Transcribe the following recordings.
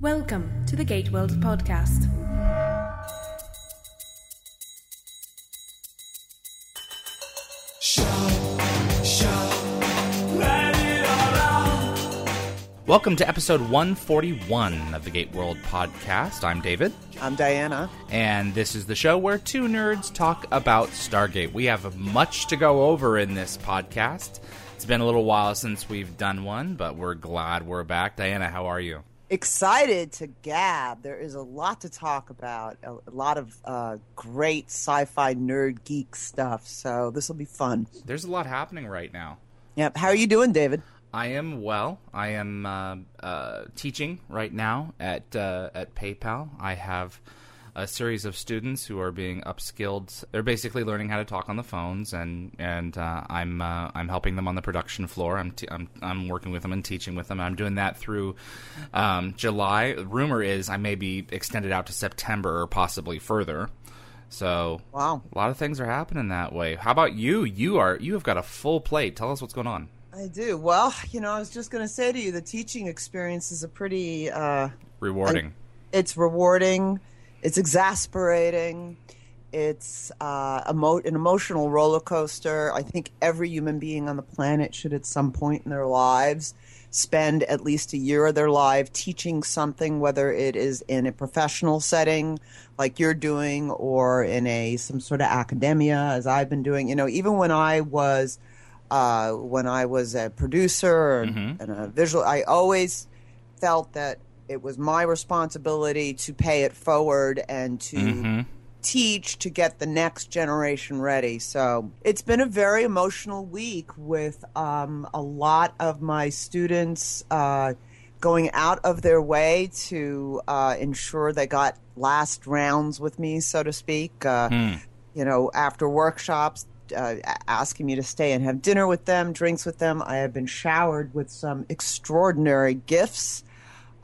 Welcome to the Gate World podcast. Welcome to episode 141 of the Gate World podcast. I'm David, I'm Diana. and this is the show where two nerds talk about Stargate. We have much to go over in this podcast. It's been a little while since we've done one, but we're glad we're back. Diana, how are you? Excited to gab. There is a lot to talk about, a, a lot of uh, great sci fi nerd geek stuff. So this will be fun. There's a lot happening right now. Yep. How are you doing, David? I am well. I am uh, uh, teaching right now at uh, at PayPal. I have a series of students who are being upskilled. They're basically learning how to talk on the phones, and and uh, I'm uh, I'm helping them on the production floor. I'm, t- I'm I'm working with them and teaching with them. I'm doing that through um, July. Rumor is I may be extended out to September or possibly further. So Wow. a lot of things are happening that way. How about you? You are you have got a full plate. Tell us what's going on. I do. Well, you know, I was just going to say to you, the teaching experience is a pretty. Uh, Rewarding. it's rewarding. It's exasperating. It's uh, emo- an emotional roller coaster. I think every human being on the planet should, at some point in their lives, spend at least a year of their life teaching something, whether it is in a professional setting like you're doing, or in a some sort of academia, as I've been doing. You know, even when I was uh, when I was a producer and, and a visual, I always felt that it was my responsibility to pay it forward and to teach to get the next generation ready. So it's been a very emotional week with um, a lot of my students uh, going out of their way to uh, ensure they got last rounds with me, so to speak. Uh, You know, after workshops, uh, asking me to stay and have dinner with them, drinks with them. I have been showered with some extraordinary gifts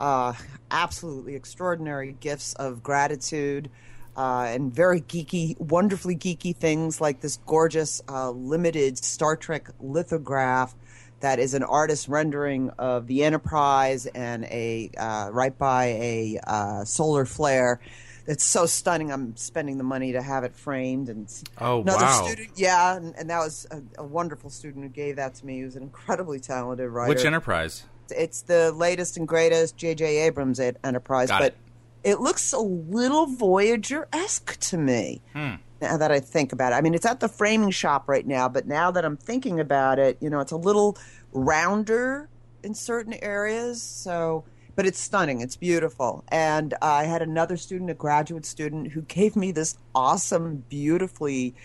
uh, absolutely extraordinary gifts of gratitude uh, and very geeky, wonderfully geeky things like this gorgeous uh, limited Star Trek lithograph that is an artist rendering of the Enterprise and a uh, right by a uh, solar flare. It's so stunning. I'm spending the money to have it framed. And Oh, another wow. student, yeah, and, and that was a, a wonderful student who gave that to me. He was an incredibly talented writer Which enterprise? It's the latest and greatest J.J. Abrams Enterprise, Got but it. it. looks a little Voyager esque to me. Hmm. Now that I think about it, I mean, it's at the framing shop right now, but now that I'm thinking about it, you know, it's a little rounder in certain areas. So, but it's stunning. It's beautiful. And I had another student, a graduate student, who gave me this awesome, beautifully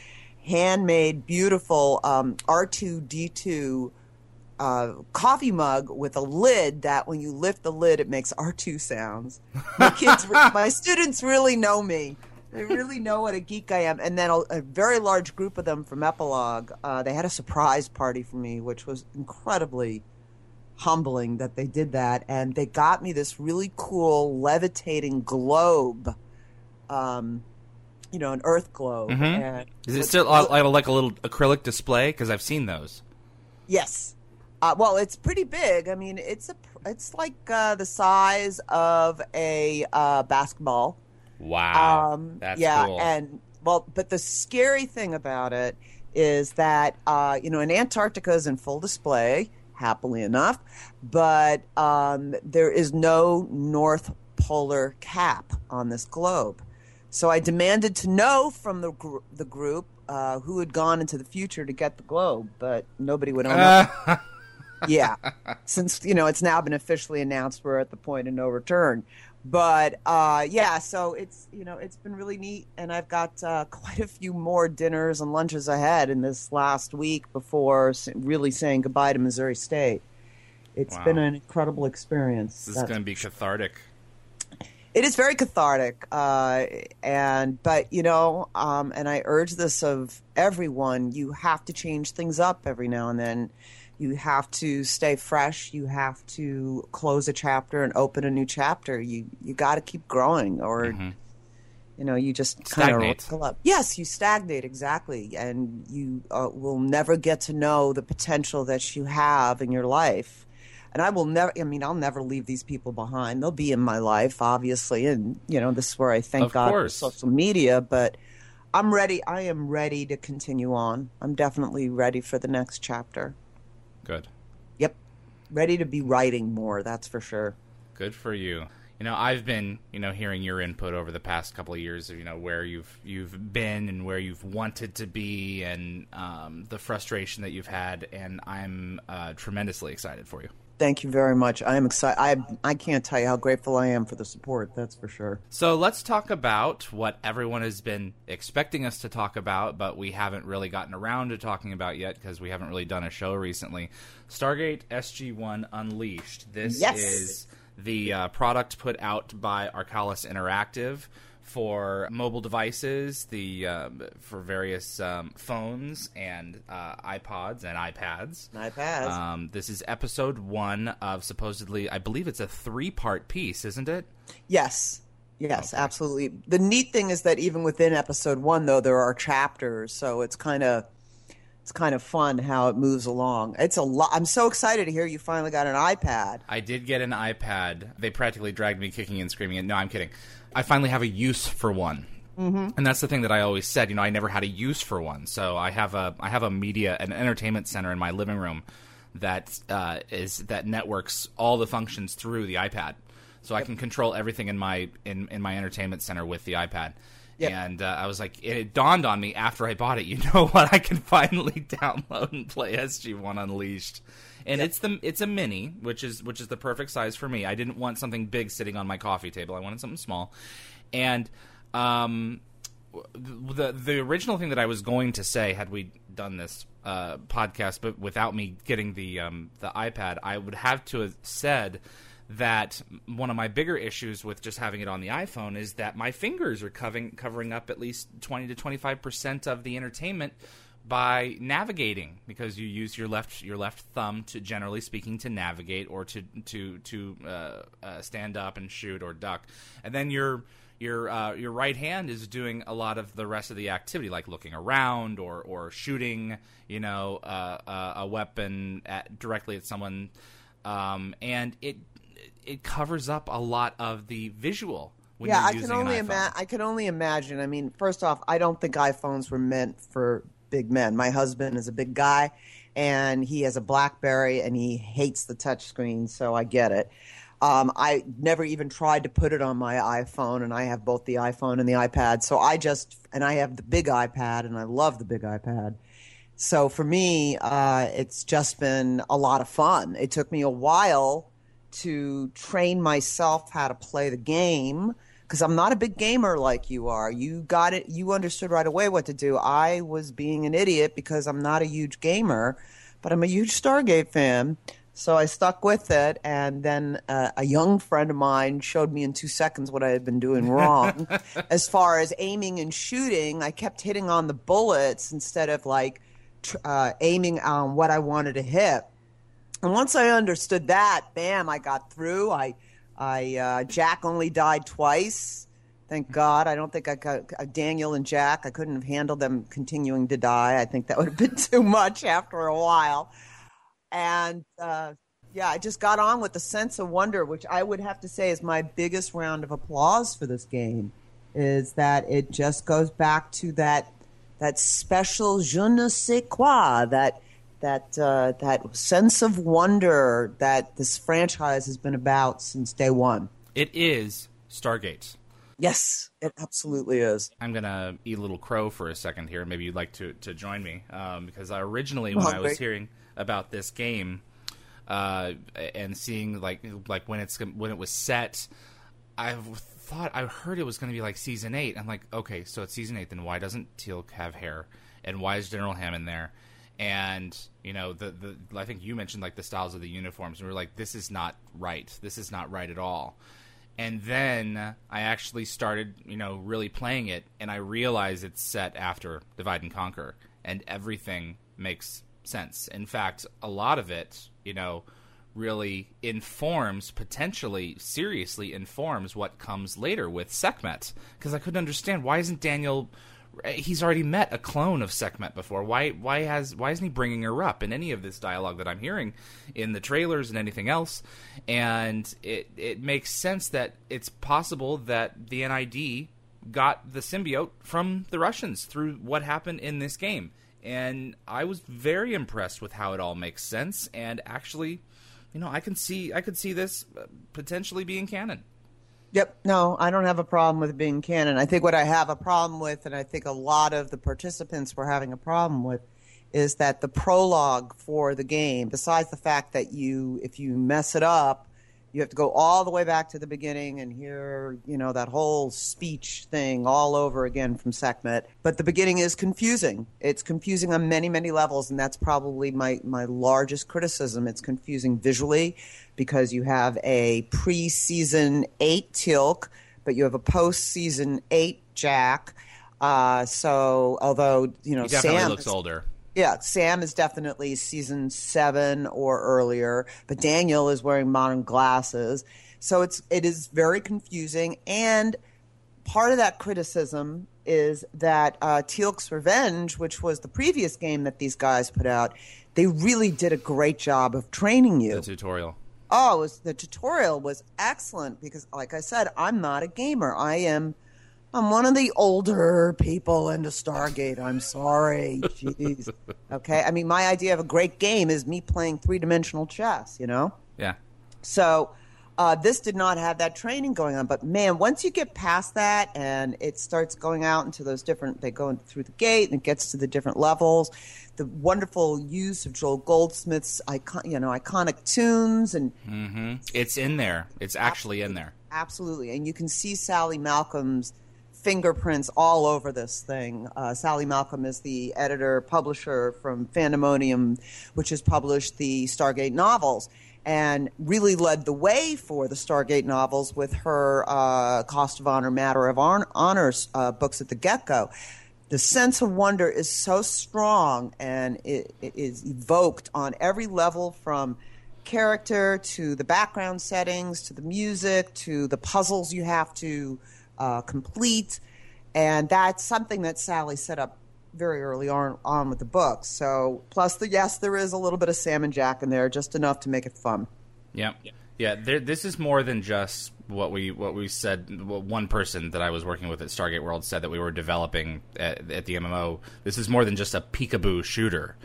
handmade, beautiful um, R2D2 uh, coffee mug with a lid that when you lift the lid, it makes R2 sounds. My kids, re- my students really know me. They really know what a geek I am. And then a, a very large group of them from Epilogue, uh, they had a surprise party for me, which was incredibly humbling that they did that. And they got me this really cool levitating globe, um, you know, an Earth globe. Mhm. And Is it still like like a little acrylic display? Because I've seen those. Yes. Uh, well, it's pretty big. I mean, it's a it's like uh, the size of a uh, basketball. Wow, Um, that's yeah, cool. and well, but the scary thing about it is that uh, you know, in Antarctica is in full display, happily enough, but um, there is no North Polar cap on this globe. So I demanded to know from the gr- the group uh, who had gone into the future to get the globe, but nobody would own up. yeah, since you know it's now been officially announced, we're at the point of no return. But uh, yeah, so it's you know it's been really neat, and I've got uh, quite a few more dinners and lunches ahead in this last week before really saying goodbye to Missouri State. It's Wow. been an incredible experience. this is going to be cathartic. it is very cathartic uh, and but you know um, and i urge this of everyone you have to change things up every now and then you have to stay fresh you have to close a chapter and open a new chapter you you got to keep growing or you know you just kind of up yes you stagnate exactly and you uh, will never get to know the potential that you have in your life and I will never. I mean, I'll never leave these people behind. They'll be in my life, obviously, and you know, this is where I thank Of God course. for social media. But I'm ready. I am ready to continue on. I'm definitely ready for the next chapter. Good. Yep, ready to be writing more. That's for sure. Good for you. You know, I've been, you know, hearing your input over the past couple of years of, you know, where you've you've been and where you've wanted to be and um, the frustration that you've had, and I'm uh, tremendously excited for you. Thank you very much. I am excited. I I can't tell you how grateful I am for the support. That's for sure. So let's talk about what everyone has been expecting us to talk about, but we haven't really gotten around to talking about yet because we haven't really done a show recently. Stargate SG1 Unleashed. This Yes. is the uh, product put out by Arkalis Interactive for mobile devices, the uh, for various um, phones and uh, iPods and iPads. iPads. Um, this is episode one of supposedly, I believe it's a three-part piece, isn't it? Yes. Yes, absolutely. The neat thing is that even within episode one, though, there are chapters, so it's kind of it's kind of fun how it moves along. It's a lot. I'm so excited to hear you finally got an iPad. I did get an iPad. They practically dragged me kicking and screaming. And no, I'm kidding. I finally have a use for one. Mm-hmm. And that's the thing that I always said. You know, I never had a use for one. So I have a I have a media an entertainment center in my living room that uh, is that networks all the functions through the iPad. So I can control everything in my in, in my entertainment center with the iPad. Yep. And uh, I was like, it dawned on me after I bought it. You know what? I can finally download and play SG One Unleashed, and it's the it's a mini, which is which is the perfect size for me. I didn't want something big sitting on my coffee table. I wanted something small, and um, the the original thing that I was going to say had we done this uh, podcast, but without me getting the um, the iPad, I would have to have said that one of my bigger issues with just having it on the iPhone is that my fingers are covering covering up at least twenty to twenty five percent of the entertainment by navigating because you use your left your left thumb to generally speaking to navigate or to to to uh, uh, stand up and shoot or duck, and then your your uh, your right hand is doing a lot of the rest of the activity, like looking around or or shooting, you know, uh, uh, a weapon at, directly at someone, um, and it it covers up a lot of the visual. When yeah, you're I can only imagine. I can only imagine. I mean, first off, I don't think iPhones were meant for big men. My husband is a big guy, and he has a BlackBerry, and he hates the touchscreen, so I get it. Um, I never even tried to put it on my iPhone, and I have both the iPhone and the iPad. So I just, and I have the big iPad, and I love the big iPad. So for me, uh, it's just been a lot of fun. It took me a while to train myself how to play the game because I'm not a big gamer like you are. You got it. You understood right away what to do. I was being an idiot because I'm not a huge gamer, but I'm a huge Stargate fan. So I stuck with it, and then uh, a young friend of mine showed me in two seconds what I had been doing wrong. as far as aiming and shooting, I kept hitting on the bullets instead of like tr- uh, aiming on what I wanted to hit. And once I understood that, bam, I got through. I, I uh, Jack only died twice. Thank God. I don't think I got uh, Daniel and Jack. I couldn't have handled them continuing to die. I think that would have been too much after a while. And uh, yeah, I just got on with the sense of wonder, which I would have to say is my biggest round of applause for this game. Is that it just goes back to that that special je ne sais quoi that that uh, that sense of wonder that this franchise has been about since day one. It is Stargate. Yes, it absolutely is. I'm gonna eat a little crow for a second here. Maybe you'd like to, to join me um, because I originally, when I was hearing about this game uh, and seeing like like when it's when it was set, I thought I heard it was going to be like season eight. I'm like, okay, so it's season eight. Then why doesn't Teal'c have hair? And why is General Hammond there? And you know, the the I think you mentioned like the styles of the uniforms, and we are like, this is not right. This is not right at all and then I actually started, you know, really playing it, and I realized it's set after Divide and Conquer, and everything makes sense. In fact, a lot of it, you know, really informs, potentially, seriously informs what comes later with Sekhmet, because I couldn't understand why isn't Daniel he's already met a clone of Sekhmet before. Why why has why isn't he bringing her up in any of this dialogue that I'm hearing in the trailers and anything else? And it it makes sense that it's possible that the NID got the symbiote from the Russians through what happened in this game. And I was very impressed with how it all makes sense and actually, you know, I can see I could see this uh, potentially being canon. Yep. No, I don't have a problem with being canon. I think what I have a problem with, and I think a lot of the participants were having a problem with, is that the prologue for the game, besides the fact that you, if you mess it up, you have to go all the way back to the beginning and hear, you know, that whole speech thing all over again from Sekhmet. But the beginning is confusing. It's confusing on many, many levels, and that's probably my, my largest criticism. It's confusing visually because you have a pre-season eight Teal'c, but you have a post-season eight Jack. Uh, so although you know he definitely Sam looks older. Yeah, Sam is definitely season seven or earlier, but Daniel is wearing modern glasses, so it's it is very confusing. And part of that criticism is that uh, Teal'c's Revenge, which was the previous game that these guys put out, they really did a great job of training you. The tutorial. Oh, it was, the tutorial was excellent because, like I said, I'm not a gamer. I am. I'm one of the older people into Stargate. I'm sorry. Jeez. Okay. I mean, my idea of a great game is me playing three dimensional chess, you know? Yeah. So uh, this did not have that training going on. But man, once you get past that and it starts going out into those different, they go through the gate and it gets to the different levels. The wonderful use of Joel Goldsmith's icon, you know, iconic tunes and hmm It's in there. It's actually in there. Absolutely. And you can see Sally Malcolm's fingerprints all over this thing. Uh, Sally Malcolm is the editor publisher from Fandemonium, which has published the Stargate novels. And really led the way for the Stargate novels with her uh, Cost of Honor, Matter of Hon- Honors uh, books at the get go. The sense of wonder is so strong and it, it is evoked on every level from character to the background settings to the music to the puzzles you have to uh, complete. And that's something that Sally set up very early on, on with the book. So, plus, the yes, there is a little bit of Sam and Jack in there, just enough to make it fun. Yeah, yeah. There, this is more than just what we what we said. Well, one person that I was working with at Stargate World said that we were developing at, at the MMO. This is more than just a peekaboo shooter.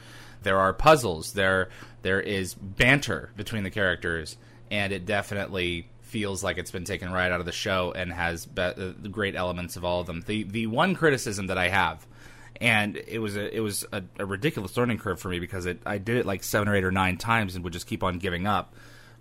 There are puzzles. There there is banter between the characters, and it definitely feels like it's been taken right out of the show and has be- uh, great elements of all of them. The the one criticism that I have and it was a it was a, a, ridiculous learning curve for me because it I did it like seven or eight or nine times and would just keep on giving up.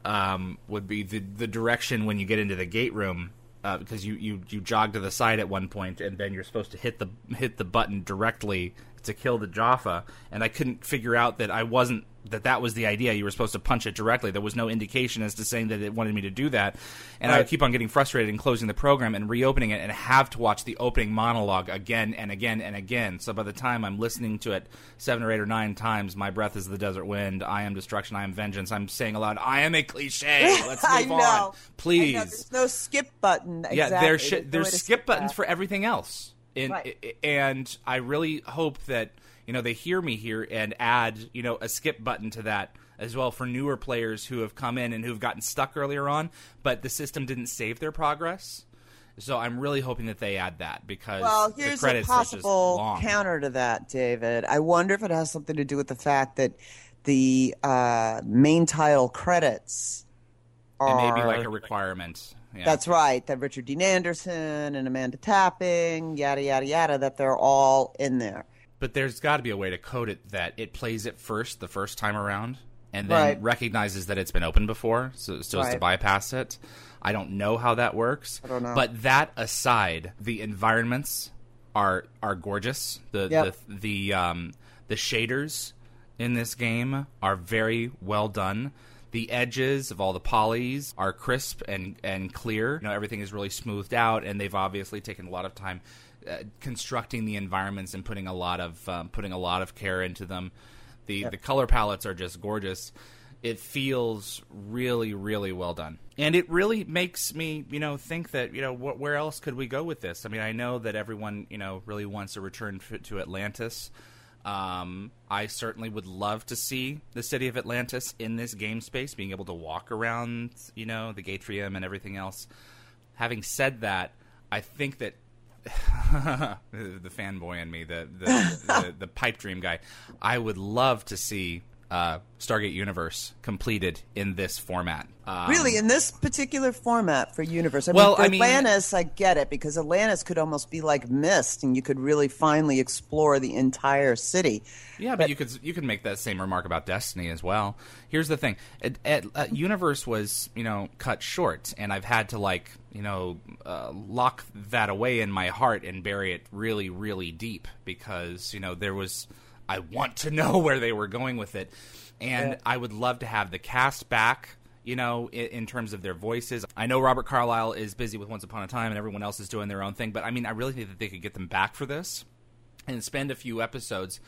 Um, would be the the direction when you get into the gate room uh, because you, you you jog to the side at one point and then you're supposed to hit the hit the button directly to kill the Jaffa, and I couldn't figure out that I wasn't that that was the idea. You were supposed to punch it directly. There was no indication as to saying that it wanted me to do that, and right. I keep on getting frustrated and closing the program and reopening it, and have to watch the opening monologue again and again and again. So by the time I'm listening to it seven or eight or nine times, my breath is the desert wind. I am destruction. I am vengeance. I'm saying aloud, I am a cliche. Let's move on, please. There's no skip button. Exactly. Yeah, there's sh- there's skip buttons that. for everything else. And, right. and I really hope that you know they hear me here and add you know a skip button to that as well for newer players who have come in and who've gotten stuck earlier on, but the system didn't save their progress. So I'm really hoping that they add that because well, here's a possible counter to that, David. I wonder if it has something to do with the fact that the uh, main title credits are it may be like a requirement. Yeah. That's right. That Richard Dean Anderson and Amanda Tapping, yada yada yada, that they're all in there. But there's got to be a way to code it that it plays it first the first time around, and then right. recognizes that it's been opened before, so, so right. as to bypass it. I don't know how that works. I don't know. But that aside, the environments are are gorgeous. The yep. the the um, the shaders in this game are very well done. The edges of all the polys are crisp and, and clear. You know, everything is really smoothed out, and they've obviously taken a lot of time uh, constructing the environments and putting a lot of um, putting a lot of care into them. The yep. the color palettes are just gorgeous. it feels really, really well done. And it really makes me, you know, think that, you know, wh- where else could we go with this? I mean, I know that everyone, you know, really wants a return to Atlantis. Um, I certainly would love to see the city of Atlantis in this game space, being able to walk around, you know, the Gatrium and everything else. Having said that, I think that the fanboy in me, the the, the the pipe dream guy, I would love to see uh, Stargate Universe completed in this format. Um, really, in this particular format for Universe. I Well, mean, I mean- Atlantis, I get it because Atlantis could almost be like Myst, and you could really finally explore the entire city. Yeah, but, you could you could make that same remark about Destiny as well. Here's the thing: it, it, uh, Universe was you know cut short, and I've had to like you know uh, lock that away in my heart and bury it really really deep because you know there was I want to know where they were going with it, and I would love to have the cast back. You know, in, in terms of their voices, I know Robert Carlyle is busy with Once Upon a Time, and everyone else is doing their own thing. But I mean, I really think that they could get them back for this and spend a few episodes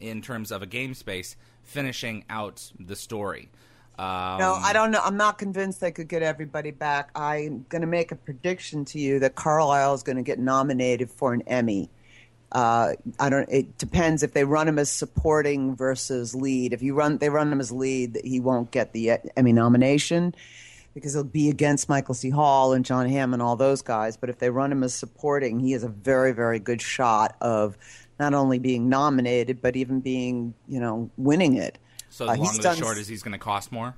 in terms of a game space finishing out the story. Um, No, I don't know. I'm not convinced they could get everybody back. I'm going to make a prediction to you that Carlyle is going to get nominated for an Emmy. Uh, I don't. It depends if they run him as supporting versus lead. If you run, they run him as lead, he won't get the Emmy nomination because he'll be against Michael C. Hall and Jon Hamm and all those guys. But if they run him as supporting, he has a very, very good shot of not only being nominated but even being, you know, winning it. So Uh, long and the short is he's going to cost more.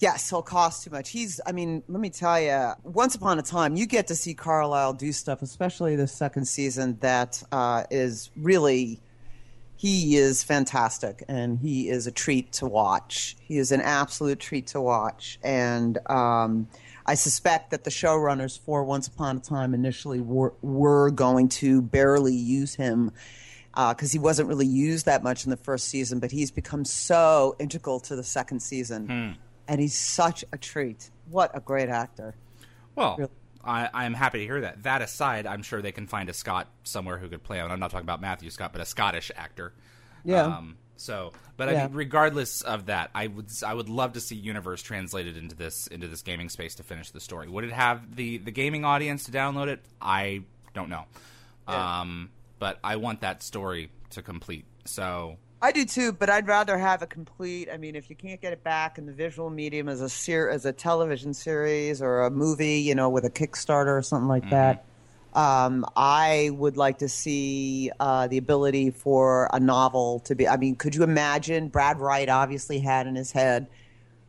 Yes, he'll cost too much. He's, I mean, let me tell you, once upon a time, you get to see Carlyle do stuff, especially the second season, that uh, is really, he is fantastic and he is a treat to watch. He is an absolute treat to watch. And um, I suspect that the showrunners for Once Upon a Time initially were, were going to barely use him because he wasn't really used that much in the first season, but he's become so integral to the second season. And he's such a treat. What a great actor. Well, Really? I, I'm happy to hear that. That aside, I'm sure they can find a Scot somewhere who could play him. I'm not talking about Matthew Scott, but a Scottish actor. Yeah. Um, so, but I mean, regardless of that, I would I would love to see Universe translated into this into this gaming space to finish the story. Would it have the the gaming audience to download it? I don't know. Yeah. Um, but I want that story to complete. So I do too, but I'd rather have a complete. I mean, if you can't get it back in the visual medium as a ser- as a television series or a movie, you know, with a Kickstarter or something like that, um, I would like to see uh, the ability for a novel to be. I mean, could you imagine? Brad Wright obviously had in his head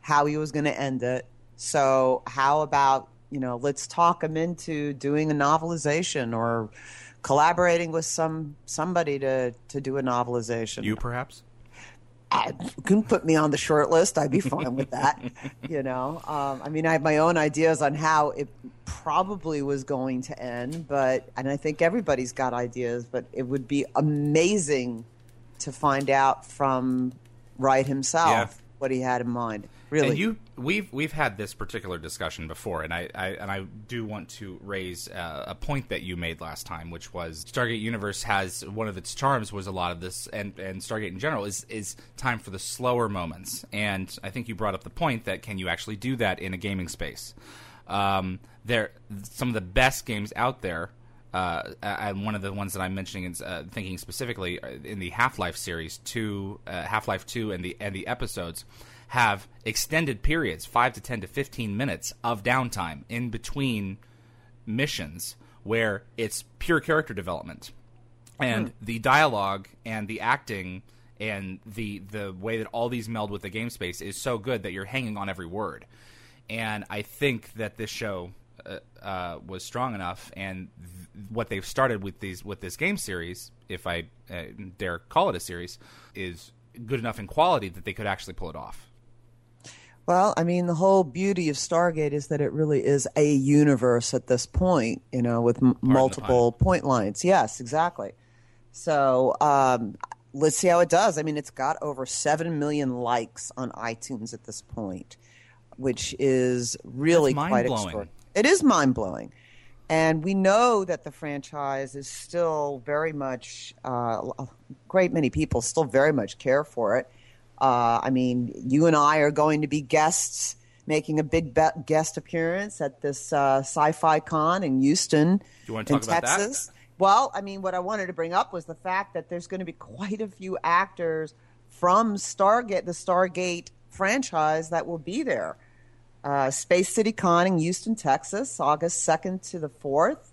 how he was going to end it. So, how about you know, let's talk him into doing a novelization or collaborating with some somebody to to do a novelization. you perhaps. I, you can put me on the short list. I'd be fine with that. You know, um, I mean, I have my own ideas on how it probably was going to end, but and I think everybody's got ideas. But it would be amazing to find out from Wright himself Yeah. What he had in mind. Really, And you, we've we've had this particular discussion before, and I, I and I do want to raise uh, a point that you made last time, which was Stargate Universe has one of its charms was a lot of this, and and Stargate in general is is time for the slower moments, and I think you brought up the point that can you actually do that in a gaming space? Um, there, some of the best games out there uh, and one of the ones that I'm mentioning is uh, thinking specifically uh, in the Half Life series, two uh, Half Life Two, and the and the episodes have extended periods, five to ten to fifteen minutes of downtime in between missions, where it's pure character development, and the dialogue and the acting and the the way that all these meld with the game space is so good that you're hanging on every word. And I think that this show uh, uh, was strong enough, and th- what they've started with these with this game series, if I uh, dare call it a series, is good enough in quality that they could actually pull it off. Well, I mean, the whole beauty of Stargate is that it really is a universe at this point, you know, with m- multiple point lines. Yes, exactly. So um, let's see how it does. I mean, it's got over 7 million likes on iTunes at this point, which is really quite extraordinary. It is mind blowing. And we know that the franchise is still very much, uh, a great many people still very much care for it. Uh, I mean, you and I are going to be guests, making a big be- guest appearance at this uh, sci-fi con in Houston, You wanna talk in about that? Texas. Well, I mean, what I wanted to bring up was the fact that there's going to be quite a few actors from Stargate, the Stargate franchise, that will be there. Uh, Space City Con in Houston, Texas, August 2nd to the 4th.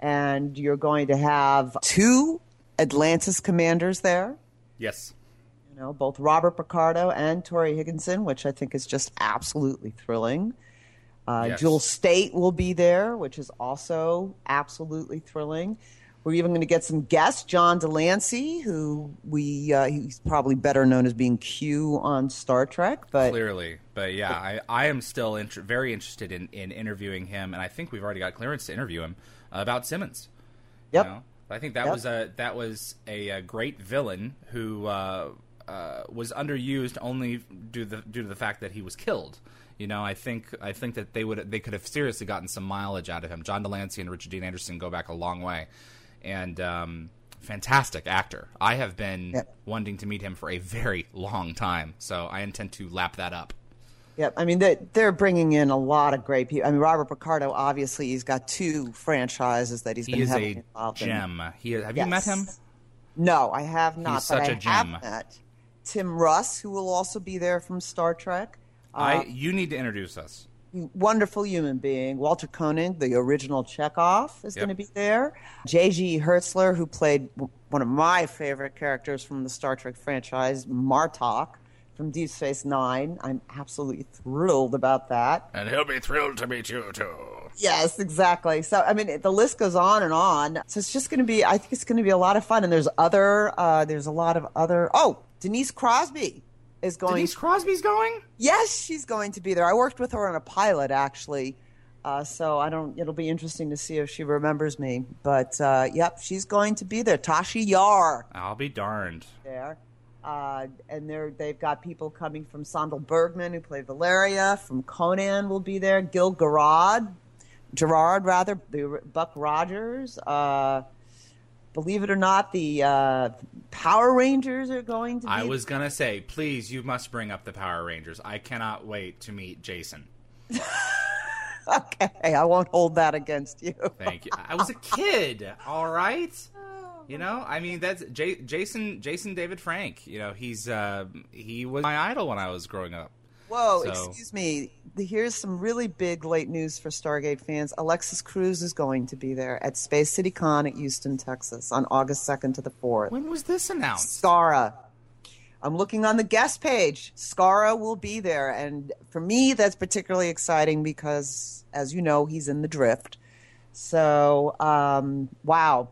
And you're going to have two Atlantis commanders there. Yes. You know, both Robert Picardo and Torri Higginson, which I think is just absolutely thrilling. Uh, Yes. Jewel Staite will be there, which is also absolutely thrilling. We're even going to get some guests. John de Lancie, who we uh, he's probably better known as being Q on Star Trek, but Clearly, but yeah, I, I am still inter- very interested in, in interviewing him, and I think we've already got clearance to interview him uh, about Simmons. you Yep. know? I think that Yep. was a that was a, a great villain who uh, uh, was underused only due to the, due to the fact that he was killed. You know, I think I think that they would they could have seriously gotten some mileage out of him. John de Lancie and Richard Dean Anderson go back a long way, and um, fantastic actor. I have been Yep. wanting to meet him for a very long time, so I intend to lap that up. Yep. I mean, they, they're bringing in a lot of great people. I mean, Robert Picardo, obviously, he's got two franchises that he's He been is heavily a involved in. gem. He have you met him? No, I have not. He's but such I a gem. have met Tim Russ, who will also be there from Star Trek. I you need to introduce us. Wonderful human being. Walter Koenig, the original Chekhov, is Yep. going to be there. J.G. Hertzler, who played one of my favorite characters from the Star Trek franchise, Martok from Deep Space Nine. I'm absolutely thrilled about that. And he'll be thrilled to meet you too. Yes, exactly. So, I mean, the list goes on and on. So it's just going to be, I think it's going to be a lot of fun. And there's other, uh, there's a lot of other, oh, Denise Crosby is going. Denise Crosby's going? yes, she's going to be there. I worked with her on a pilot, actually. Uh, so I don't, it'll be interesting to see if she remembers me. But, uh, yep, she's going to be there. Tasha Yar I'll be darned. there. Uh, and they're, they've got people coming from Sandahl Bergman, who played Valeria, from Conan will be there, Gil Gerard, Gerard rather, the- Buck Rogers. Uh, believe it or not, the uh, Power Rangers are going to be I was gonna say, please, you must bring up the Power Rangers. I cannot wait to meet Jason. Okay, I won't hold that against you. Thank you. I was a kid, all right. You know, I mean, that's J- Jason. Jason David Frank. You know, he's uh, he was my idol when I was growing up. Whoa, So- excuse me. Here's some really big late news for Stargate fans. Alexis Cruz is going to be there at Space City Con at Houston, Texas on August 2nd to the 4th. When was this announced? Skara. I'm looking on the guest page. Skara will be there. And for me, that's particularly exciting because, as you know, he's in the drift. So, um, wow.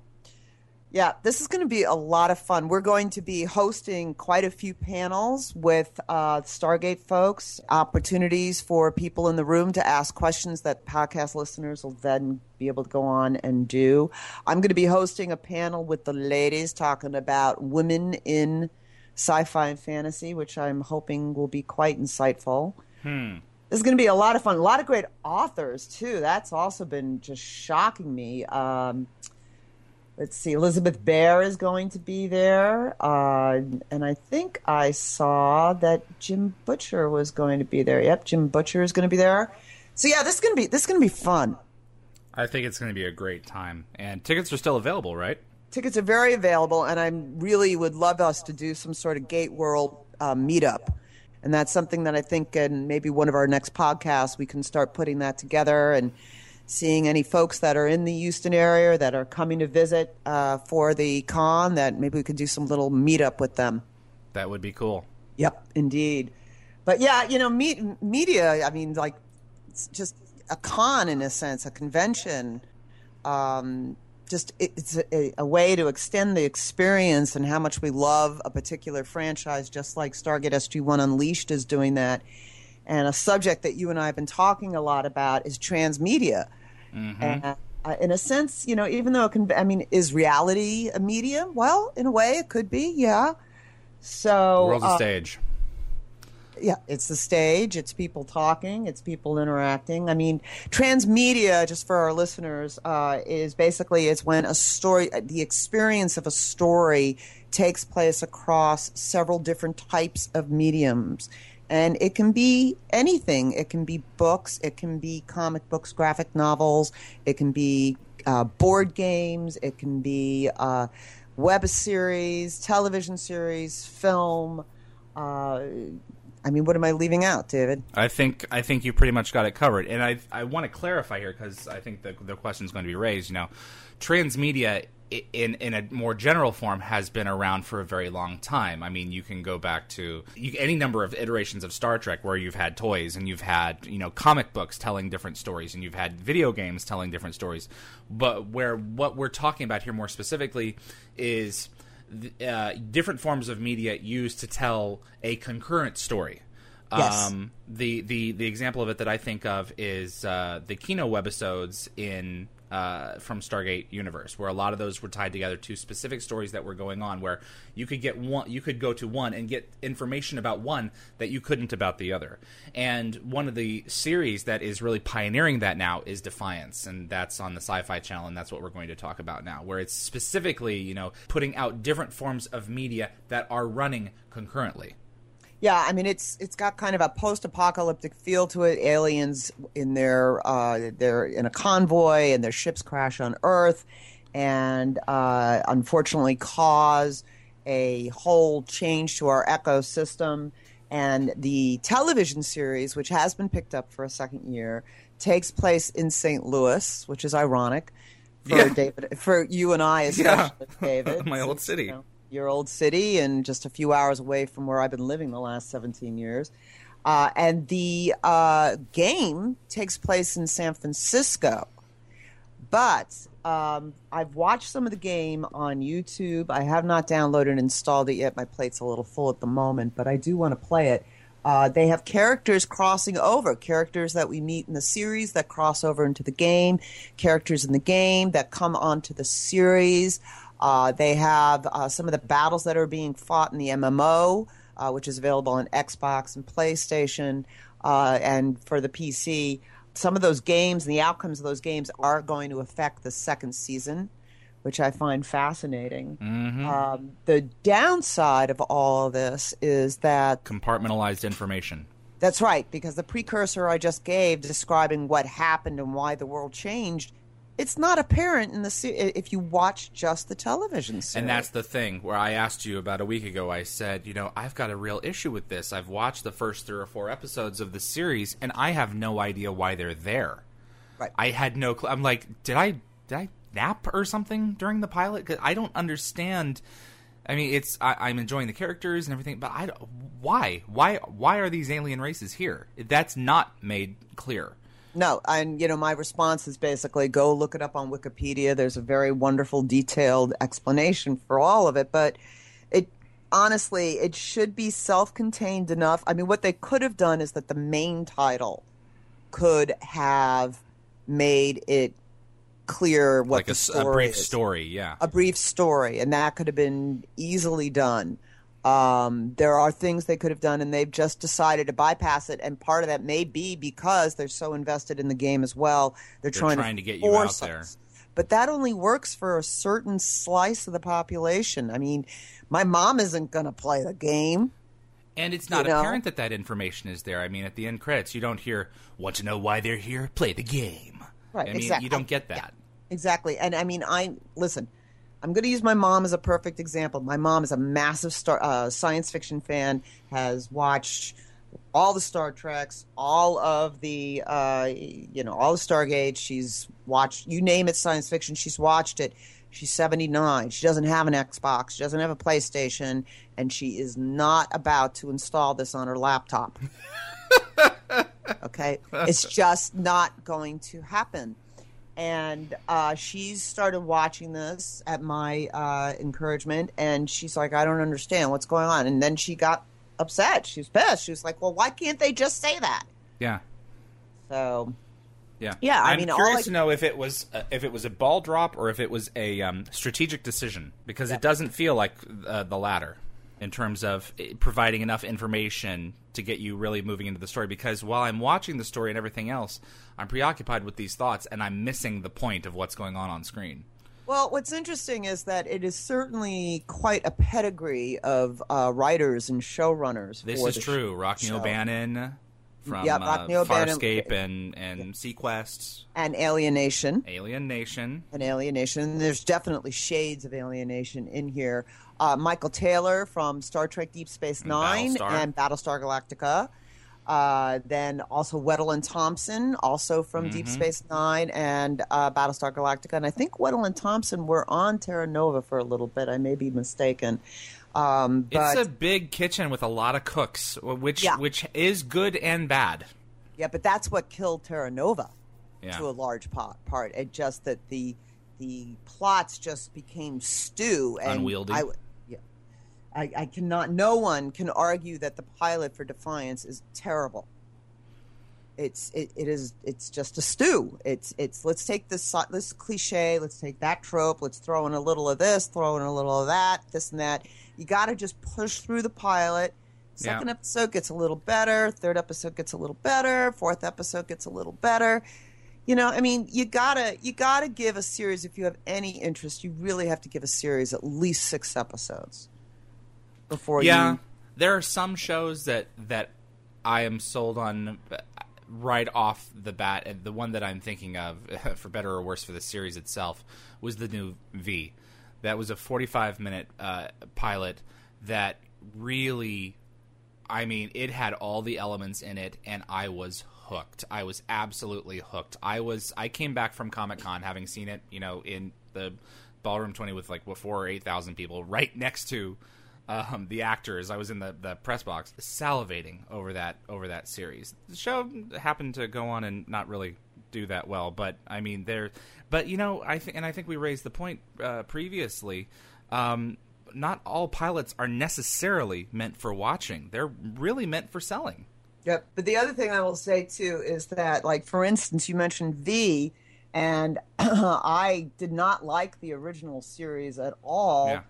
Yeah, this is going to be a lot of fun. We're going to be hosting quite a few panels with uh, Stargate folks, opportunities for people in the room to ask questions that podcast listeners will then be able to go on and do. I'm going to be hosting a panel with the ladies talking about women in sci fi and fantasy, which I'm hoping will be quite insightful. Hmm. This is going to be a lot of fun. A lot of great authors, too. That's also been just shocking me. Um, let's see, Elizabeth Bear is going to be there. Uh, and I think I saw that Jim Butcher was going to be there. Yep, Jim Butcher is going to be there. So yeah, this is going to be this is going to be fun. I think it's going to be a great time, and tickets are still available, right? Tickets are very available, and I really would love us to do some sort of Gate World uh, meetup. And that's something that I think in maybe one of our next podcasts, we can start putting that together and seeing any folks that are in the Houston area that are coming to visit uh, for the con, that maybe we could do some little meetup with them. That would be cool. Yep, indeed. But yeah, you know, me- media, I mean, like, it's just a con in a sense, a convention. Um, just it, it's a, a way to extend the experience and how much we love a particular franchise, just like Stargate SG1 Unleashed is doing that. And a subject that you and I have been talking a lot about is transmedia. And uh, in a sense, you know, even though it can, I mean, is reality a medium? Well, in a way, it could be, yeah. So The world's a uh, stage. yeah, it's the stage. It's people talking. It's people interacting. I mean, transmedia, just for our listeners, uh, is basically it's when a story, the experience of a story takes place across several different types of mediums. And it can be anything. It can be books, it can be comic books, graphic novels, it can be uh, board games, it can be uh, web series, television series, film. Uh, I mean, what am I leaving out, David? I think I think you pretty much got it covered, and I I want to clarify here because I think the the question is going to be raised. You know, transmedia in in a more general form has been around for a very long time. I mean, you can go back to you, any number of iterations of Star Trek where you've had toys and you've had you know comic books telling different stories and you've had video games telling different stories. But where what we're talking about here more specifically is uh, different forms of media used to tell a concurrent story. Yes. Um, the, the the example of it that I think of is uh, the Kino webisodes in uh, from Stargate Universe, where a lot of those were tied together to specific stories that were going on. Where you could get one, you could go to one and get information about one that you couldn't about the other. And one of the series that is really pioneering that now is Defiance, and that's on the Sci-Fi Channel, and that's what we're going to talk about now, where it's specifically you know putting out different forms of media that are running concurrently. Yeah, I mean it's it's got kind of a post-apocalyptic feel to it. Aliens in their uh, they're in a convoy and their ships crash on Earth, and uh, unfortunately cause a whole change to our ecosystem. And the television series, which has been picked up for a second year, takes place in St. Louis, which is ironic for Yeah. David, for you and I, especially David, My old city. you know, your old city, and just a few hours away from where I've been living the last 17 years. Uh, and the uh, game takes place in San Francisco. But um, I've watched some of the game on YouTube. I have not downloaded and installed it yet. My plate's a little full at the moment, but I do want to play it. Uh, they have characters crossing over, characters that we meet in the series that cross over into the game, characters in the game that come onto the series. Uh, they have uh, some of the battles that are being fought in the MMO, uh, which is available on Xbox and PlayStation, uh, and for the PC. Some of those games and the outcomes of those games are going to affect the second season, which I find fascinating. Um, the downside of all of this is that Compartmentalized information. that's right, because the precursor I just gave describing what happened and why the world changed, it's not apparent in the se- if you watch just the television series. And that's the thing where I asked you about a week ago. I said, you know, I've got a real issue with this. I've watched the first three or four episodes of the series, and I have no idea why they're there. Right. I had no. Cl- I'm like, did I did I nap or something during the pilot? Because I don't understand. I mean, it's I, I'm enjoying the characters and everything, but I why why why are these alien races here? That's not made clear. No, and you know my response is basically go look it up on Wikipedia. There's a very wonderful, detailed explanation for all of it, but it honestly it should be self-contained enough. I mean, what they could have done is that the main title could have made it clear what like the a, s- story a brief is story, yeah. a brief story, and that could have been easily done. Um, there are things they could have done, and they've just decided to bypass it. And part of that may be because they're so invested in the game as well. They're, trying, trying to get you out there. us. But that only works for a certain slice of the population. I mean, my mom isn't going to play the game. And it's not You know? apparent that that information is there. I mean, at the end credits, you don't hear, want to know why they're here? Play the game. Right, I mean, exactly. you don't get that. Exactly. And I mean, I listen. I'm going to use my mom as a perfect example. My mom is a massive star, uh, science fiction fan. Has watched all the Star Treks, all of the uh, you know, all the Stargate. She's watched you name it, science fiction. She's watched it. She's 79. She doesn't have an Xbox. She doesn't have a PlayStation, and she is not about to install this on her laptop. okay, it's just not going to happen and uh, she's started watching this at my uh, encouragement, and she's like, "I don't understand what's going on." And then she got upset. She was pissed. She was like, "Well, why can't they just say that?" Yeah. So, Yeah. Yeah, I I'm mean, curious I- to know if it was uh, if it was a ball drop or if it was a um, strategic decision because it doesn't feel like uh, the latter in terms of uh, providing enough information to get you really moving into the story. Because while I'm watching the story and everything else, I'm preoccupied with these thoughts and I'm missing the point of what's going on on screen. Well, what's interesting is that it is certainly quite a pedigree of uh, writers and showrunners. This is true. show. O'Bannon from Yeah, uh, Farscape and and seaQuest, and Alien Nation. Alien Nation. and Alien Nation. There's definitely shades of Alien Nation in here. Uh, Michael Taylor from Star Trek Deep Space Nine Battlestar. and Battlestar Galactica. Uh, then also Weddle and Thompson, also from Deep Mm-hmm. Space Nine and uh, Battlestar Galactica. And I think Weddle and Thompson were on Terra Nova for a little bit. I may be mistaken. Um, but it's a big kitchen with a lot of cooks, which Yeah. which is good and bad. yeah, but that's what killed Terra Nova. Yeah. to a large part. part. It just that the the plots just became stew and Unwieldy. I, I, I cannot. No one can argue that the pilot for Defiance is terrible. It's it, it is it's just a stew. It's it's let's take this this cliche, let's take that trope, let's throw in a little of this, throw in a little of that, this and that. You got to just push through the pilot. Second Yeah. episode gets a little better. Third episode gets a little better. Fourth episode gets a little better. You know, I mean, you gotta you gotta give a series if you have any interest. You really have to give a series at least six episodes before yeah, you. there are some shows that that I am sold on right off the bat. And the one that I'm thinking of, for better or worse, for the series itself, was the new V. That was a 45 minute uh, pilot that really, I mean, it had all the elements in it, and I was hooked. I was absolutely hooked. I was. I came back from Comic Con having seen it, you know, in the ballroom 20 with like what, four or eight thousand people right next to um, the actors. I was in the, the press box, salivating over that over that series. The show happened to go on and not really do that well, but I mean, there. But you know, I think, and I think we raised the point uh, previously. Um, not all pilots are necessarily meant for watching; they're really meant for selling. Yep. But the other thing I will say too is that, like for instance, you mentioned V, and I did not like the original series at all. Yeah.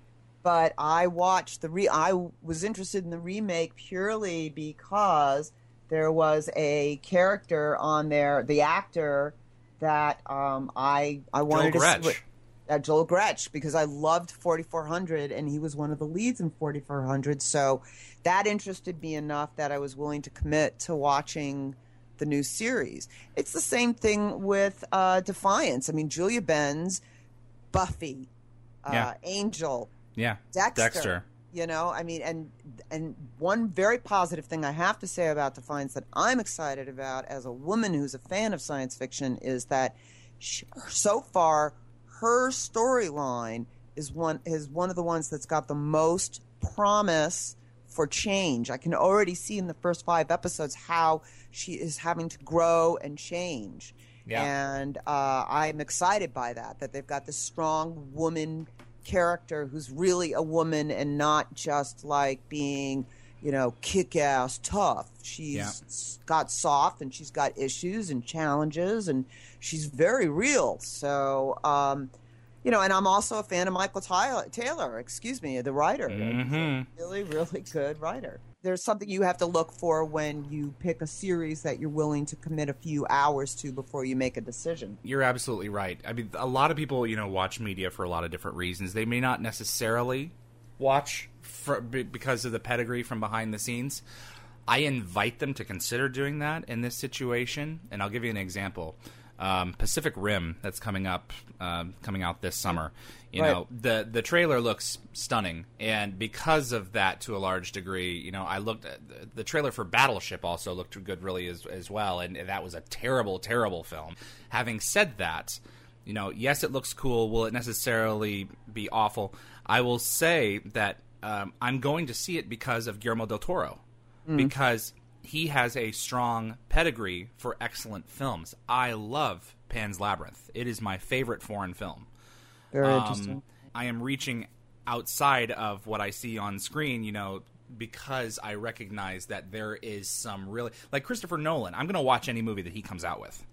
But I watched the re. I was interested in the remake purely because there was a character on there, the actor that um, I I wanted Joel to Gretsch. see. Uh, Joel Gretsch because I loved 4400 and he was one of the leads in 4400. So that interested me enough that I was willing to commit to watching the new series. It's the same thing with uh, Defiance. I mean, Julie Benz, Buffy, uh, Yeah. Angel, Yeah, Dexter, Dexter. You know, I mean, and and one very positive thing I have to say about Defiance that I'm excited about as a woman who's a fan of science fiction is that she, so far her storyline is one is one of the ones that's got the most promise for change. I can already see in the first five episodes how she is having to grow and change. Yeah. And uh, I'm excited by that, that they've got this strong woman character who's really a woman and not just like being, you know, kick ass tough. She's Yeah. got soft and she's got issues and challenges and she's very real. So, um, you know, and I'm also a fan of Michael Tyler, Taylor, excuse me, the writer. He's Mhm. really, really good writer. There's something you have to look for when you pick a series that you're willing to commit a few hours to before you make a decision. You're absolutely right. I mean, a lot of people, you know, watch media for a lot of different reasons. They may not necessarily watch for, because of the pedigree from behind the scenes. I invite them to consider doing that in this situation, and I'll give you an example. Um, Pacific Rim that's coming up, um, coming out this summer. You Right. know, the the trailer looks stunning, and because of that, to a large degree, you know, I looked at the, the trailer for Battleship also looked good, really as as well, and that was a terrible, terrible film. Having said that, you know, yes, it looks cool. Will it necessarily be awful? I will say that um, I'm going to see it because of Guillermo del Toro, because he has a strong pedigree for excellent films. I love Pan's Labyrinth. It is my favorite foreign film. Very Um, interesting. I am reaching outside of what I see on screen, you know, because I recognize that there is some really like Christopher Nolan. I'm going to watch any movie that he comes out with,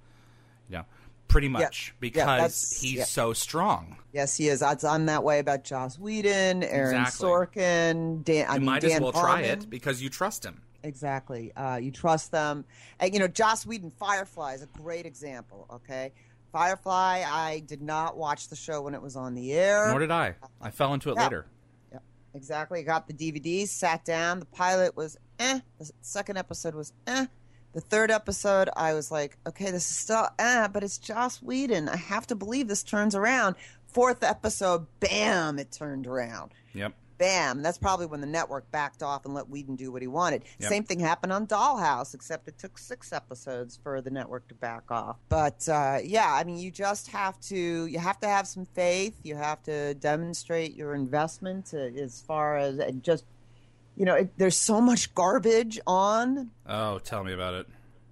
you know, pretty much Yeah, because that's- he's yeah. so strong. Yes, he is. I'm that way about Joss Whedon, Aaron Exactly. Sorkin, Dan. I You mean, might Dan as well try it because you trust him. Exactly. Uh, you trust them. And, you know, Joss Whedon, Firefly is a great example, okay? Firefly, I did not watch the show when it was on the air. Nor did I. I fell into it Yeah. later. Exactly. I got the DVD, sat down. The pilot was eh. The second episode was eh. The third episode, I was like, okay, this is still eh, but it's Joss Whedon. I have to believe this turns around. Fourth episode, bam, it turned around. Yep. Bam. That's probably when the network backed off and let Whedon do what he wanted. Yep. Same thing happened on Dollhouse, except it took six episodes for the network to back off. But uh, yeah, I mean, you just have to you have to have some faith. You have to demonstrate your investment as far as just you know, it, there's so much garbage on Oh, tell me about it.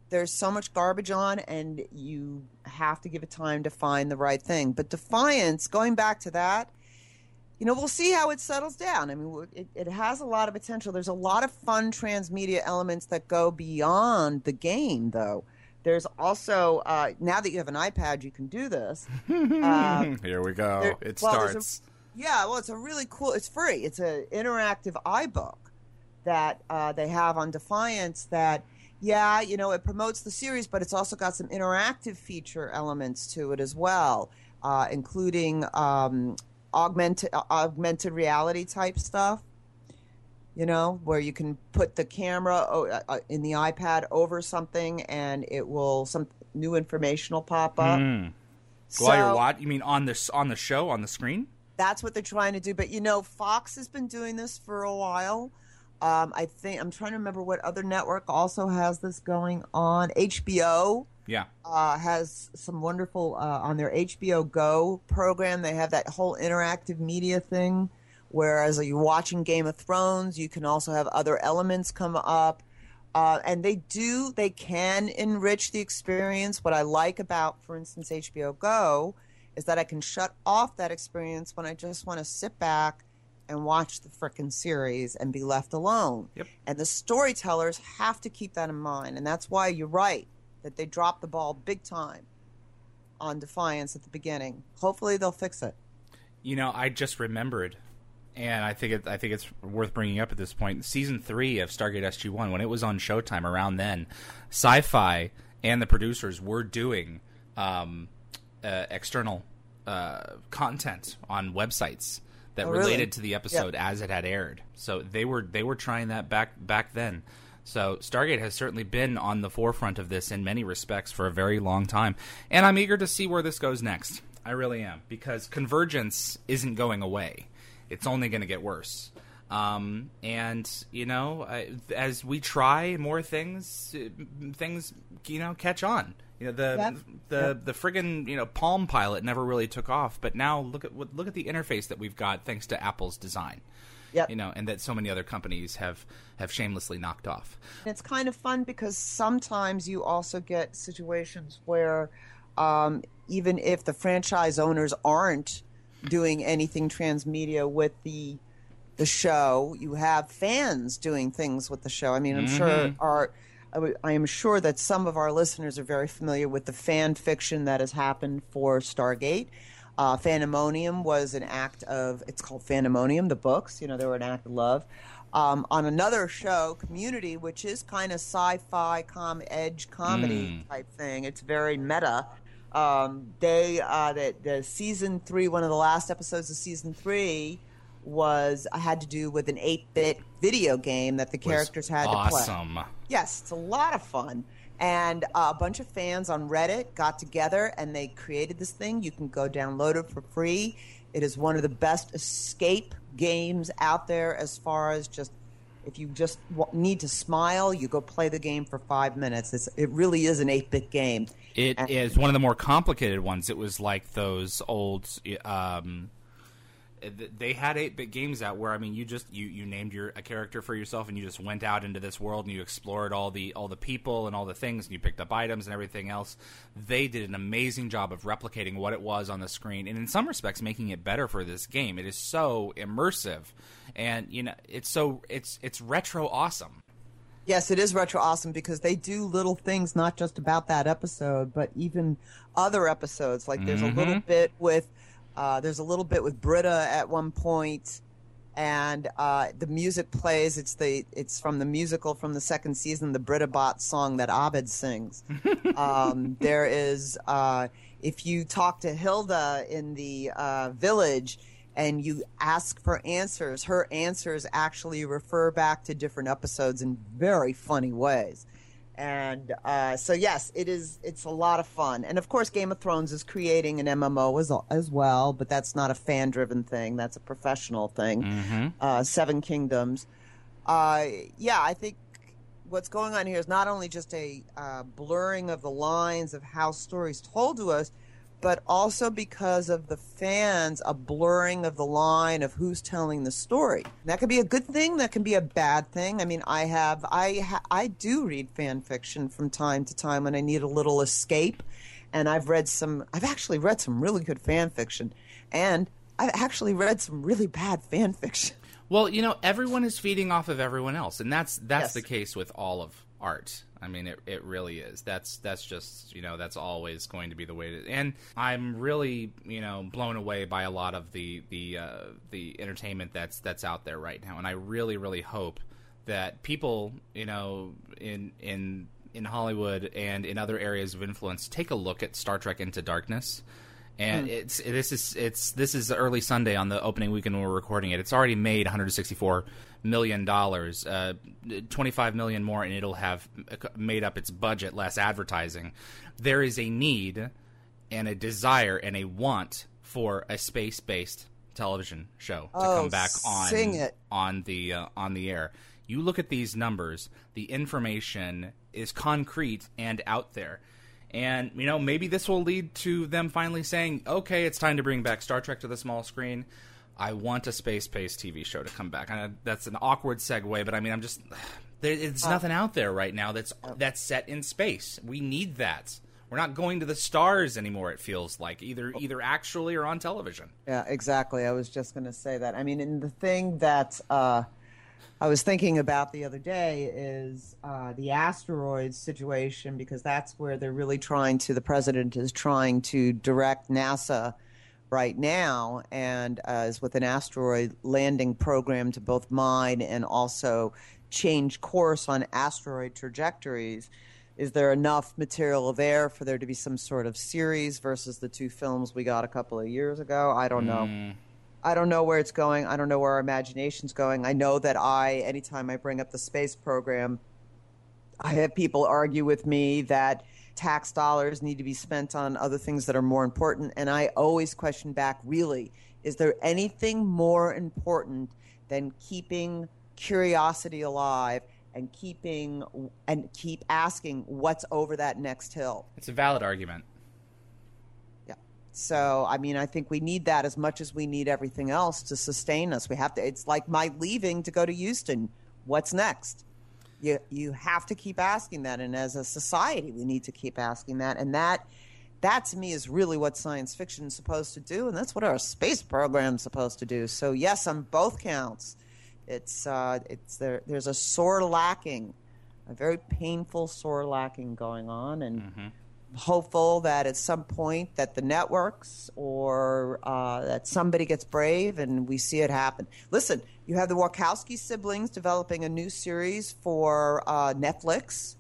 there's so much garbage on and you have to give it time to find the right thing but defiance going back to that you know we'll see how it settles down i mean it, it has a lot of potential there's a lot of fun transmedia elements that go beyond the game though there's also uh, now that you have an ipad you can do this uh, Here we go. there- it well, there's a- starts. yeah, well, it's a really cool. It's free. It's an interactive iBook that uh, they have on Defiance. That yeah, you know, it promotes the series, but it's also got some interactive feature elements to it as well, uh, including um, augmented uh, augmented reality type stuff. You know, where you can put the camera uh, uh, in the iPad over something, and it will some new information will pop up. Mm. While you're So- watching, you mean on this on the show on the screen? that's what they're trying to do. But you know, Fox has been doing this for a while. Um, I think I'm trying to remember what other network also has this going on. HBO Yeah. uh, has some wonderful uh, on their HBO Go program. They have that whole interactive media thing. Whereas you're watching Game of Thrones, you can also have other elements come up. Uh, and they do, they can enrich the experience. What I like about, for instance, HBO Go is that I can shut off that experience when I just want to sit back and watch the frickin' series and be left alone. Yep. And the storytellers have to keep that in mind. And that's why you're right that they dropped the ball big time on Defiance at the beginning. Hopefully they'll fix it. You know, I just remembered, and I think it, I think it's worth bringing up at this point. Season three of Stargate SG One, when it was on Showtime around then, Sci-Fi and the producers were doing um, uh, external uh, content on websites that Oh, really? related to the episode as it had aired. So they were they were trying that back back then. So Stargate has certainly been on the forefront of this in many respects for a very long time, and I'm eager to see where this goes next. I really am because convergence isn't going away; it's only going to get worse. Um, and you know, I, as we try more things, things you know catch on. You know the Yep. the Yep. the friggin' you know Palm Pilot never really took off, but now look at look at the interface that we've got thanks to Apple's design. Yep. You know, and that so many other companies have have shamelessly knocked off. And it's kind of fun because sometimes you also get situations where um, even if the franchise owners aren't doing anything transmedia with the the show, you have fans doing things with the show. I mean, I'm sure our I am sure that some of our listeners are very familiar with the fan fiction that has happened for Stargate. Uh, Fandemonium was an act of, it's called Fandemonium, the books, you know, they were an act of love. Um, on another show, Community, which is kind of sci fi, com edge comedy type thing, it's very meta. Um, they, uh, the, the season three, one of the last episodes of season three, was had to do with an 8-bit video game that the characters had to play. awesome. Yes, it's a lot of fun. And uh, a bunch of fans on Reddit got together and they created this thing. You can go download it for free. It is one of the best escape games out there as far as just if you just w- need to smile, you go play the game for five minutes. It's, it really is an 8 bit game. It And- is one of the more complicated ones. It was like those old. Um, they had eight bit games out where I mean you just you, you named your a character for yourself and you just went out into this world and you explored all the all the people and all the things and you picked up items and everything else. They did an amazing job of replicating what it was on the screen and in some respects making it better for this game. It is so immersive and you know it's so it's it's retro awesome. Yes, it is retro awesome because they do little things not just about that episode, but even other episodes. Like there's a little mm-hmm. bit with uh, there's a little bit with Britta at one point, and uh, the music plays. It's the it's from the musical from the second season, the Britta Bot song that Abed sings. um, there is uh, if you talk to Hilda in the uh, village and you ask for answers, her answers actually refer back to different episodes in very funny ways. And uh, so, yes, it is. It's a lot of fun, and of course, Game of Thrones is creating an MMO as, as well, but that's not a fan-driven thing. That's a professional thing. Mm-hmm. Uh, Seven Kingdoms. Uh, yeah, I think what's going on here is not only just a uh, blurring of the lines of how stories told to us, but also because of the fans, a blurring of the line of who's telling the story. That can be a good thing. That can be a bad thing. I mean, I have, I, ha- I do read fan fiction from time to time when I need a little escape, and I've read some. I've actually read some really good fan fiction, and I've actually read some really bad fan fiction. Well, you know, everyone is feeding off of everyone else, and that's that's Yes. the case with all of art. I mean, it, it really is. That's that's just you know that's always going to be the way. To, and I'm really you know blown away by a lot of the the uh, the entertainment that's that's out there right now, and I really really hope that people you know in in in Hollywood and in other areas of influence take a look at Star Trek Into Darkness and it's this is it's this is early Sunday on the opening weekend when we're recording it. It's already made 164 million dollars, uh, 25 million more, and it'll have made up its budget less advertising. There is a need and a desire and a want for a space-based television show to Oh, come back on on the uh, on the air. You look at these numbers, the information is concrete and out there. And you know, maybe this will lead to them finally saying, "Okay, it's time to bring back Star Trek to the small screen. I want a space-based TV show to come back." I that's an awkward segue, but I mean, I'm just there, it's nothing out there right now that's that's set in space. We need that. We're not going to the stars anymore. It feels like either either actually or on television. Yeah, exactly. I was just going to say that. I mean, and the thing that uh, I was thinking about the other day is uh, the asteroids situation because that's where they're really trying to. The president is trying to direct NASA right now, and uh, is with an asteroid landing program to both mine and also change course on asteroid trajectories. Is there enough material there for there to be some sort of series versus the two films we got a couple of years ago? I don't know. I don't know where it's going. I don't know where our imagination's going. I know that I, anytime I bring up the space program, I have people argue with me that tax dollars need to be spent on other things that are more important. And I always question back really, is there anything more important than keeping curiosity alive and keeping and keep asking what's over that next hill? It's a valid argument. So, I mean, I think we need that as much as we need everything else to sustain us. We have to, it's like my leaving to go to Houston. What's next? You, you have to keep asking that. And as a society, we need to keep asking that. And that, that to me is really what science fiction is supposed to do. And that's what our space program is supposed to do. So, yes, on both counts, it's, uh, it's there, there's a sore lacking, a very painful sore lacking going on. And, hopeful that at some point that the networks or uh, that somebody gets brave and we see it happen. Listen, you have the Wachowski siblings developing a new series for uh, Netflix.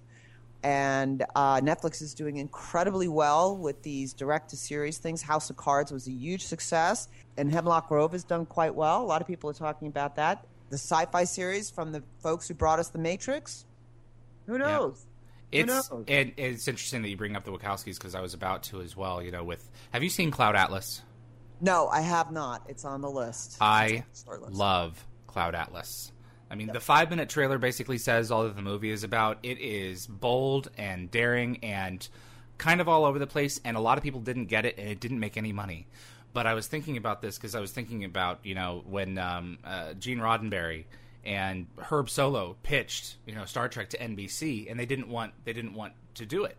And uh, Netflix is doing incredibly well with these direct to series things. House of Cards was a huge success, and Hemlock Grove has done quite well. A lot of people are talking about that. The sci fi series from the folks who brought us The Matrix. Who knows? It's it's interesting that you bring up the Wachowskis because I was about to as well. You know, with have you seen Cloud Atlas? No, I have not. It's on the list. I the list. love Cloud Atlas. I mean, the five minute trailer basically says all that the movie is about. It is bold and daring and kind of all over the place, and a lot of people didn't get it, and it didn't make any money. But I was thinking about this because I was thinking about, you know, when um, uh, Gene Roddenberry and Herb Solow pitched, you know, Star Trek to NBC, and they didn't want they didn't want to do it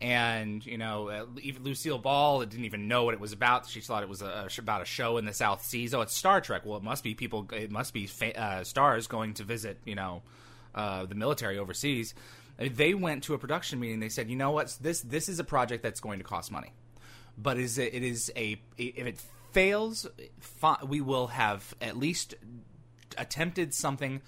and you know uh, even Lucille Ball didn't even know what it was about. She thought it was a, about a show in the South Seas. Oh, it's Star Trek. Well, it must be people. It must be fa- uh, stars going to visit you know uh, the military overseas. They went to a production meeting. They said, you know what, this this is a project that's going to cost money, but is it, it is a if it fails, we will have at least attempted something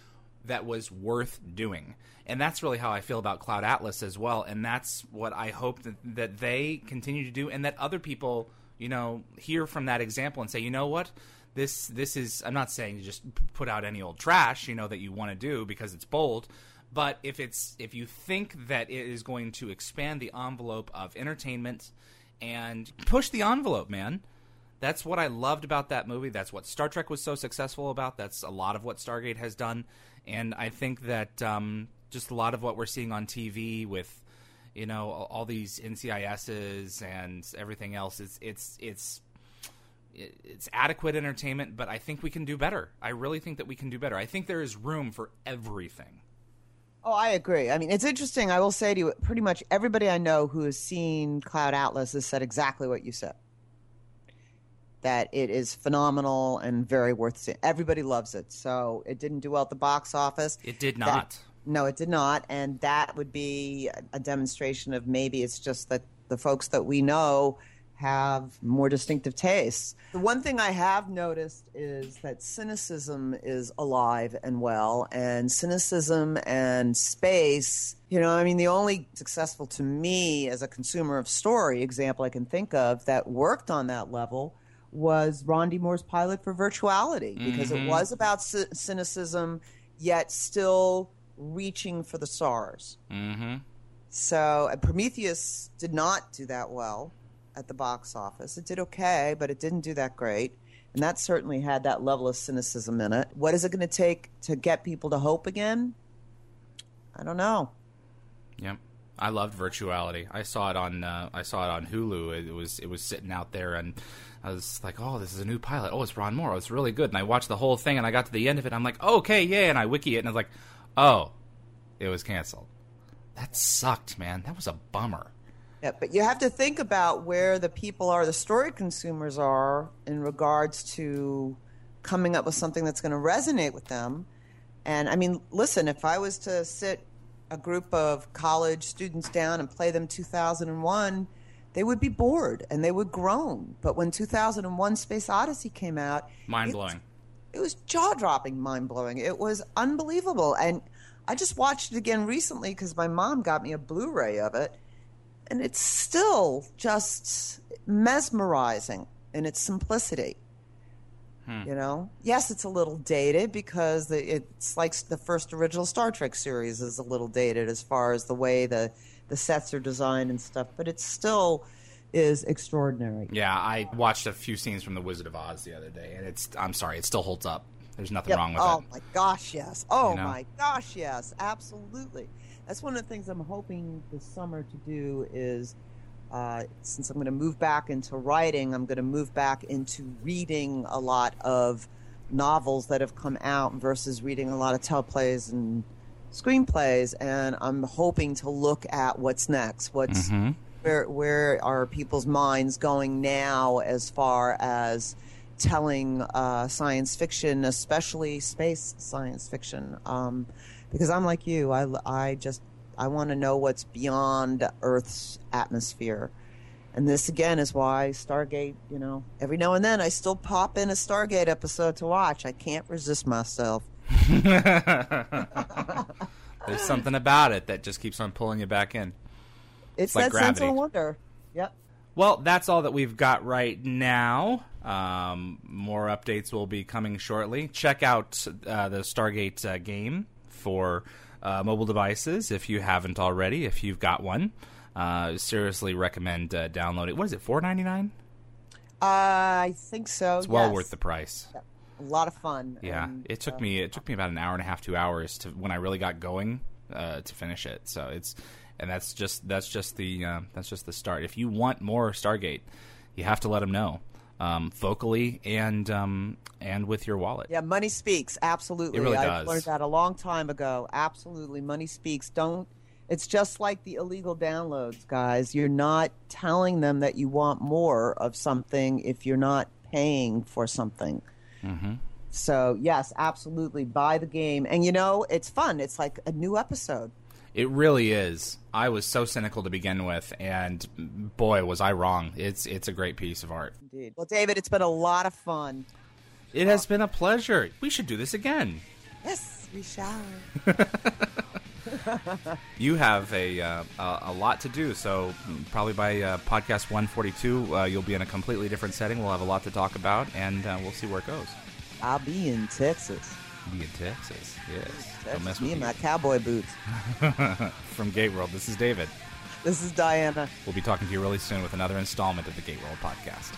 that was worth doing. And that's really how I feel about Cloud Atlas as well. And that's what I hope that, that they continue to do and that other people, you know, hear from that example and say, you know what? This this is I'm not saying you just put out any old trash, you know, that you want to do because it's bold, but if it's if you think that it is going to expand the envelope of entertainment and push the envelope, man, that's what I loved about that movie. That's what Star Trek was so successful about. That's a lot of what Stargate has done, and I think that um, just a lot of what we're seeing on TV with you know all these NCISs and everything else. It's it's it's it's adequate entertainment, but I think we can do better. I really think that we can do better. I think there is room for everything. Oh, I agree. I mean, it's interesting. I will say to you, pretty much everybody I know who has seen Cloud Atlas has said exactly what you said. That it is phenomenal and very worth seeing. Everybody loves it. So it didn't do well at the box office. It did not. That, no, it did not. And that would be a demonstration of maybe it's just that the folks that we know have more distinctive tastes. The one thing I have noticed is that cynicism is alive and well, and cynicism and space. You know, I mean, the only successful to me as a consumer of story example I can think of that worked on that level was Ron D. Moore's pilot for Virtuality, because Mhm. it was about c- cynicism, yet still reaching for the stars. Mm-hmm. So Prometheus did not do that well at the box office. It did okay, but it didn't do that great. And that certainly had that level of cynicism in it. What is it going to take to get people to hope again? I don't know. Yep. I loved Virtuality. I saw it on uh, I saw it on Hulu. It was it was sitting out there, and I was like, "Oh, this is a new pilot. Oh, it's Ron Moore. Oh, it's really good." And I watched the whole thing, and I got to the end of it. I'm like, "Okay, yeah." And I wiki it, and I was like, "Oh, it was canceled." That sucked, man. That was a bummer. Yeah, but you have to think about where the people are, the story consumers are, in regards to coming up with something that's going to resonate with them. And I mean, listen, if I was to sit a group of college students down and play them 2001, they would be bored and they would groan. But when 2001 Space Odyssey came out, mind blowing. it was jaw dropping, mind blowing. It was unbelievable. And I just watched it again recently because my mom got me a Blu ray of it. And it's still just mesmerizing in its simplicity. Hmm. You know, yes, it's a little dated because it's like the first original Star Trek series is a little dated as far as the way the the sets are designed and stuff, but it still is extraordinary. Yeah, I watched a few scenes from The Wizard of Oz the other day, and it's I'm sorry, it still holds up. There's nothing Yep. wrong with oh it. Oh my gosh, yes. Oh You know? my gosh, yes. Absolutely. That's one of the things I'm hoping this summer to do is uh, since I'm going to move back into writing, I'm going to move back into reading a lot of novels that have come out versus reading a lot of teleplays and screenplays. And I'm hoping to look at what's next. What's Mhm. where where are people's minds going now as far as telling uh, science fiction, especially space science fiction? Um, because I'm like you, I, I just I want to know what's beyond Earth's atmosphere. And this again is why Stargate, you know, every now and then I still pop in a Stargate episode to watch. I can't resist myself. There's something about it that just keeps on pulling you back in. It's, like that sense gravity. of wonder. Yep. Well, that's all that we've got right now. Um, more updates will be coming shortly. Check out uh, the Stargate uh, game for uh, mobile devices if you haven't already. If you've got one, uh, seriously recommend uh, download it. What is it? Four ninety nine. I think so. It's well yes. worth the price. A lot of fun. Yeah, it took uh, me it took me about an hour and a half, two hours to when I really got going uh, to finish it. So it's and that's just that's just the uh, that's just the start. If you want more Stargate, you have to let them know um, vocally and um, and with your wallet. Yeah, money speaks. Absolutely. It really I does. learned that a long time ago. Absolutely. Money speaks. Don't. It's just like the illegal downloads, guys. You're not telling them that you want more of something if you're not paying for something. Mm-hmm. So, yes, absolutely. Buy the game. And you know, it's fun. It's like a new episode. It really is. I was so cynical to begin with, and boy, was I wrong. It's it's a great piece of art. Indeed. Well, David, it's been a lot of fun. It has been a pleasure. We should do this again. Yes. we shall. You have a uh, a, a lot to do, so probably by uh, podcast 142, uh, you'll be in a completely different setting. We'll have a lot to talk about, and uh, we'll see where it goes. I'll be in Texas. Be in Texas, yes. Texas mess me with and my cowboy boots. From GateWorld, this is David. This is Diana. We'll be talking to you really soon with another installment of the GateWorld podcast.